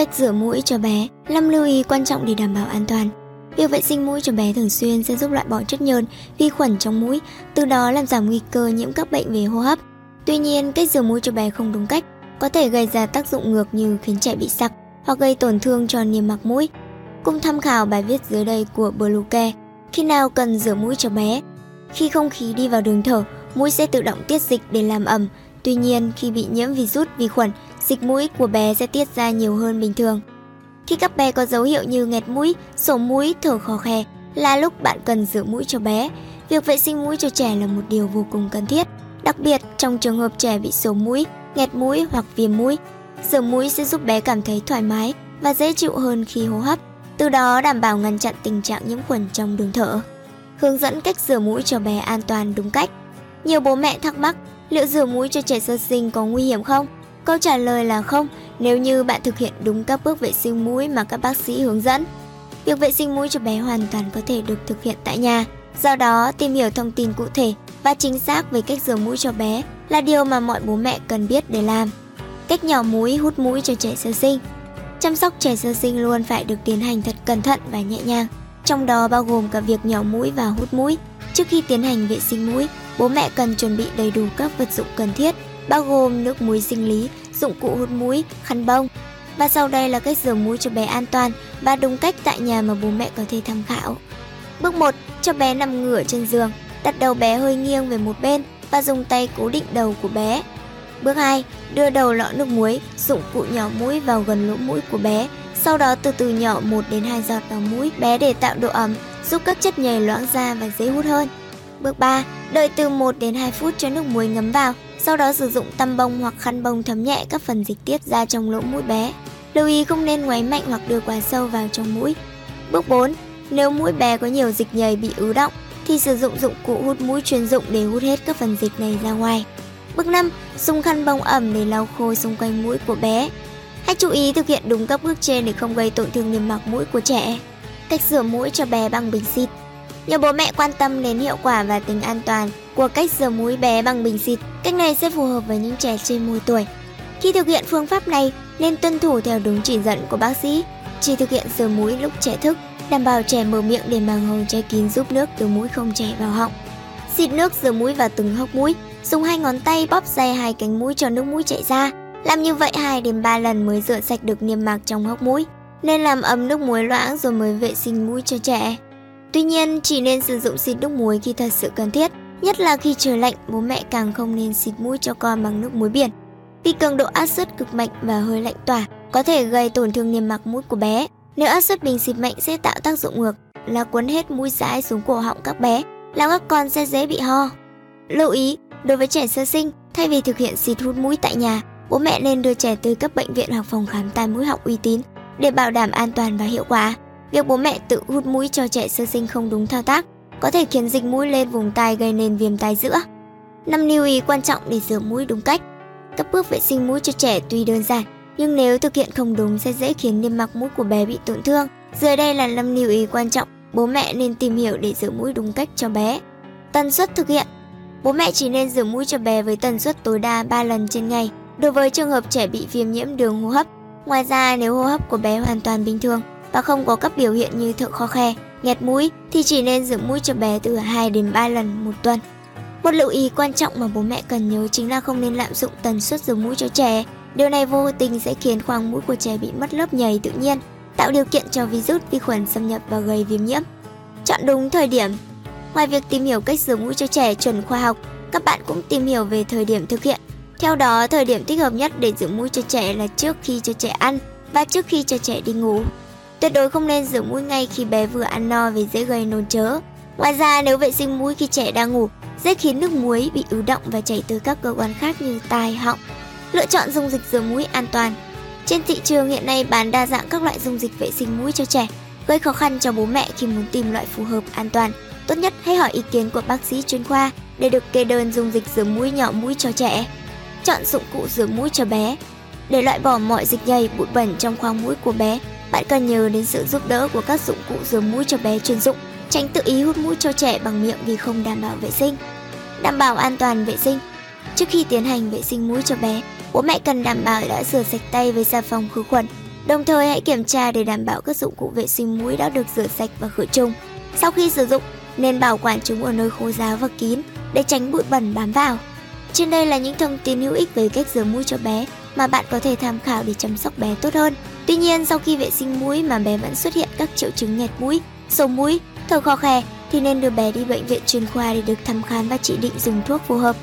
Cách rửa mũi cho bé, năm lưu ý quan trọng để đảm bảo an toàn. Việc vệ sinh mũi cho bé thường xuyên sẽ giúp loại bỏ chất nhờn, vi khuẩn trong mũi, từ đó làm giảm nguy cơ nhiễm các bệnh về hô hấp. Tuy nhiên, cách rửa mũi cho bé không đúng cách có thể gây ra tác dụng ngược như khiến trẻ bị sặc hoặc gây tổn thương cho niêm mạc mũi. Cùng tham khảo bài viết dưới đây của Bluecare. Khi nào cần rửa mũi cho bé? Khi không khí đi vào đường thở, mũi sẽ tự động tiết dịch để làm ẩm. Tuy nhiên, khi bị nhiễm virus, vi khuẩn, dịch mũi của bé sẽ tiết ra nhiều hơn bình thường. Khi các bé có dấu hiệu như nghẹt mũi, sổ mũi, thở khò khè là lúc bạn cần rửa mũi cho bé. Việc vệ sinh mũi cho trẻ là một điều vô cùng cần thiết, đặc biệt trong trường hợp trẻ bị sổ mũi, nghẹt mũi hoặc viêm mũi. Rửa mũi sẽ giúp bé cảm thấy thoải mái và dễ chịu hơn khi hô hấp, từ đó đảm bảo ngăn chặn tình trạng nhiễm khuẩn trong đường thở. Hướng dẫn cách rửa mũi cho bé an toàn đúng cách. Nhiều bố mẹ thắc mắc liệu rửa mũi cho trẻ sơ sinh có nguy hiểm không? Câu trả lời là không nếu như bạn thực hiện đúng các bước vệ sinh mũi mà các bác sĩ hướng dẫn. Việc vệ sinh mũi cho bé hoàn toàn có thể được thực hiện tại nhà. Do đó, tìm hiểu thông tin cụ thể và chính xác về cách rửa mũi cho bé là điều mà mọi bố mẹ cần biết để làm. Cách nhỏ mũi hút mũi cho trẻ sơ sinh Chăm sóc trẻ sơ sinh luôn phải được tiến hành thật cẩn thận và nhẹ nhàng, trong đó bao gồm cả việc nhỏ mũi và hút mũi. Trước khi tiến hành vệ sinh mũi, bố mẹ cần chuẩn bị đầy đủ các vật dụng cần thiết, bao gồm nước muối sinh lý, dụng cụ hút mũi, khăn bông. Và sau đây là cách rửa mũi cho bé an toàn và đúng cách tại nhà mà bố mẹ có thể tham khảo. Bước 1. Cho bé nằm ngửa trên giường, đặt đầu bé hơi nghiêng về một bên và dùng tay cố định đầu của bé. Bước 2. Đưa đầu lọ nước muối, dụng cụ nhỏ mũi vào gần lỗ mũi của bé, sau đó từ từ nhỏ 1 đến 2 giọt vào mũi bé để tạo độ ẩm, giúp các chất nhầy loãng ra và dễ hút hơn. Bước 3. Đợi từ 1 đến 2 phút cho nước muối ngấm vào, sau đó sử dụng tăm bông hoặc khăn bông thấm nhẹ các phần dịch tiết ra trong lỗ mũi bé. Lưu ý không nên ngoáy mạnh hoặc đưa quá sâu vào trong mũi. Bước 4. Nếu mũi bé có nhiều dịch nhầy bị ứ động, thì sử dụng dụng cụ hút mũi chuyên dụng để hút hết các phần dịch này ra ngoài. Bước 5. Dùng khăn bông ẩm để lau khô xung quanh mũi của bé. Hãy chú ý thực hiện đúng các bước trên để không gây tổn thương niêm mạc mũi của trẻ. Cách rửa mũi cho bé bằng bình xịt. Nhiều bố mẹ quan tâm đến hiệu quả và tính an toàn của cách rửa mũi bé bằng bình xịt. Cách này sẽ phù hợp với những trẻ trên 10 tuổi. Khi thực hiện phương pháp này, nên tuân thủ theo đúng chỉ dẫn của bác sĩ. Chỉ thực hiện rửa mũi lúc trẻ thức, đảm bảo trẻ mở miệng để màng hồng che kín giúp nước từ mũi không chảy vào họng. Xịt nước rửa mũi vào từng hốc mũi, dùng hai ngón tay bóp dày hai cánh mũi cho nước mũi chảy ra. Làm như vậy 2 đến 3 lần mới rửa sạch được niêm mạc trong hốc mũi. Nên làm ấm nước muối loãng rồi mới vệ sinh mũi cho trẻ. Tuy nhiên, chỉ nên sử dụng xịt nước muối khi thật sự cần thiết, nhất là khi trời lạnh, bố mẹ càng không nên xịt mũi cho con bằng nước muối biển. Vì cường độ áp suất cực mạnh và hơi lạnh tỏa có thể gây tổn thương niêm mạc mũi của bé. Nếu áp suất bình xịt mạnh sẽ tạo tác dụng ngược là cuốn hết mũi dãi xuống cổ họng các bé, làm các con sẽ dễ bị ho. Lưu ý, đối với trẻ sơ sinh, thay vì thực hiện xịt hút mũi tại nhà, bố mẹ nên đưa trẻ tới các bệnh viện hoặc phòng khám tai mũi họng uy tín để bảo đảm an toàn và hiệu quả. Việc bố mẹ tự hút mũi cho trẻ sơ sinh không đúng thao tác có thể khiến dịch mũi lên vùng tai gây nên viêm tai giữa. Năm lưu ý quan trọng để rửa mũi đúng cách. Các bước vệ sinh mũi cho trẻ tuy đơn giản, nhưng nếu thực hiện không đúng sẽ dễ khiến niêm mạc mũi của bé bị tổn thương. Dưới đây là năm lưu ý quan trọng bố mẹ nên tìm hiểu để rửa mũi đúng cách cho bé. Tần suất thực hiện Bố mẹ chỉ nên rửa mũi cho bé với tần suất tối đa 3 lần trên ngày đối với trường hợp trẻ bị viêm nhiễm đường hô hấp. Ngoài ra, nếu hô hấp của bé hoàn toàn bình thường và không có các biểu hiện như thở khó khe, nghẹt mũi thì chỉ nên rửa mũi cho bé từ 2 đến 3 lần một tuần. Một lưu ý quan trọng mà bố mẹ cần nhớ chính là không nên lạm dụng tần suất rửa mũi cho trẻ. Điều này vô tình sẽ khiến khoang mũi của trẻ bị mất lớp nhầy tự nhiên, tạo điều kiện cho virus vi khuẩn xâm nhập và gây viêm nhiễm. Chọn đúng thời điểm Ngoài việc tìm hiểu cách rửa mũi cho trẻ chuẩn khoa học, các bạn cũng tìm hiểu về thời điểm thực hiện. Theo đó, thời điểm thích hợp nhất để rửa mũi cho trẻ là trước khi cho trẻ ăn và trước khi cho trẻ đi ngủ. Tuyệt đối không nên rửa mũi ngay khi bé vừa ăn no vì dễ gây nôn chớ. Ngoài ra, nếu vệ sinh mũi khi trẻ đang ngủ, dễ khiến nước muối bị ứ động và chảy tới các cơ quan khác như tai, họng. Lựa chọn dung dịch rửa mũi an toàn. Trên thị trường hiện nay bán đa dạng các loại dung dịch vệ sinh mũi cho trẻ, gây khó khăn cho bố mẹ khi muốn tìm loại phù hợp an toàn. Tốt nhất hãy hỏi ý kiến của bác sĩ chuyên khoa để được kê đơn dung dịch rửa mũi nhỏ mũi cho trẻ. Chọn dụng cụ rửa mũi cho bé. Để loại bỏ mọi dịch nhầy, bụi bẩn trong khoang mũi của bé, bạn cần nhờ đến sự giúp đỡ của các dụng cụ rửa mũi cho bé chuyên dụng, tránh tự ý hút mũi cho trẻ bằng miệng vì không đảm bảo vệ sinh. Đảm bảo an toàn vệ sinh. Trước khi tiến hành vệ sinh mũi cho bé, bố mẹ cần đảm bảo đã rửa sạch tay với xà phòng khử khuẩn. Đồng thời hãy kiểm tra để đảm bảo các dụng cụ vệ sinh mũi đã được rửa sạch và khử trùng. Sau khi sử dụng, nên bảo quản chúng ở nơi khô ráo và kín để tránh bụi bẩn bám vào. Trên đây là những thông tin hữu ích về cách rửa mũi cho bé mà bạn có thể tham khảo để chăm sóc bé tốt hơn. Tuy nhiên, sau khi vệ sinh mũi mà bé vẫn xuất hiện các triệu chứng nghẹt mũi, sổ mũi, thở khò khè thì nên đưa bé đi bệnh viện chuyên khoa để được thăm khám và chỉ định dùng thuốc phù hợp.